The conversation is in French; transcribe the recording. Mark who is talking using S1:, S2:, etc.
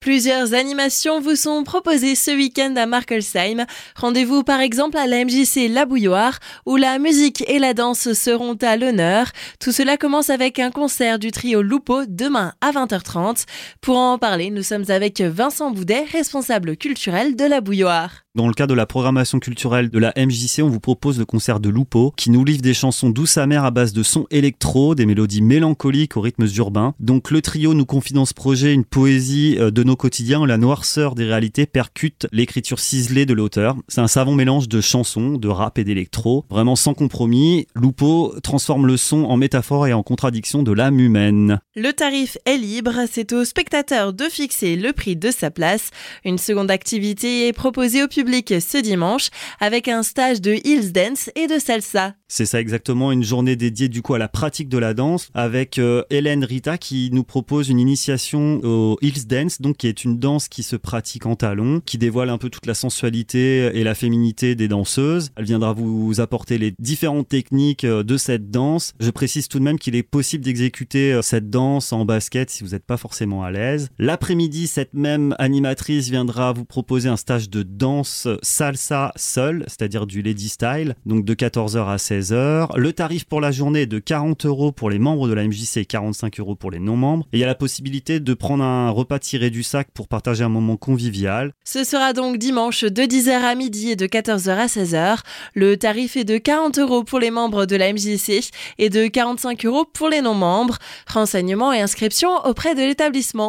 S1: Plusieurs animations vous sont proposées ce week-end à Markelsheim. Rendez-vous par exemple à la MJC La Bouilloire où la musique et la danse seront à l'honneur. Tout cela commence avec un concert du trio Lupo demain à 20h30. Pour en parler, nous sommes avec Vincent Boudet, responsable culturel de La Bouilloire.
S2: Dans le cadre de la programmation culturelle de la MJC, on vous propose le concert de Lupo, qui nous livre des chansons douces amères à base de sons électro, des mélodies mélancoliques aux rythmes urbains. Donc le trio nous confie dans ce projet une poésie euh, de nos quotidiens où la noirceur des réalités percute l'écriture ciselée de l'auteur. C'est un savant mélange de chansons, de rap et d'électro, vraiment sans compromis. Lupo transforme le son en métaphore et en contradiction de l'âme humaine.
S1: Le tarif est libre, c'est au spectateur de fixer le prix de sa place. Une seconde activité est proposée au public public ce dimanche avec un stage de Hills Dance et de salsa.
S2: C'est ça exactement, une journée dédiée du coup à la pratique de la danse avec euh, Hélène Rita qui nous propose une initiation au Hills Dance, donc qui est une danse qui se pratique en talons, qui dévoile un peu toute la sensualité et la féminité des danseuses. Elle viendra vous apporter les différentes techniques euh, de cette danse. Je précise tout de même qu'il est possible d'exécuter euh, cette danse en basket si vous n'êtes pas forcément à l'aise. L'après-midi, cette même animatrice viendra vous proposer un stage de danse salsa seul, c'est-à-dire du lady style, donc de 14h à 16 le tarif pour la journée est de 40 euros pour les membres de la MJC et 45 euros pour les non-membres. Et il y a la possibilité de prendre un repas tiré du sac pour partager un moment convivial.
S1: Ce sera donc dimanche de 10h à midi et de 14h à 16h. Le tarif est de 40 euros pour les membres de la MJC et de 45 euros pour les non-membres. Renseignements et inscriptions auprès de l'établissement.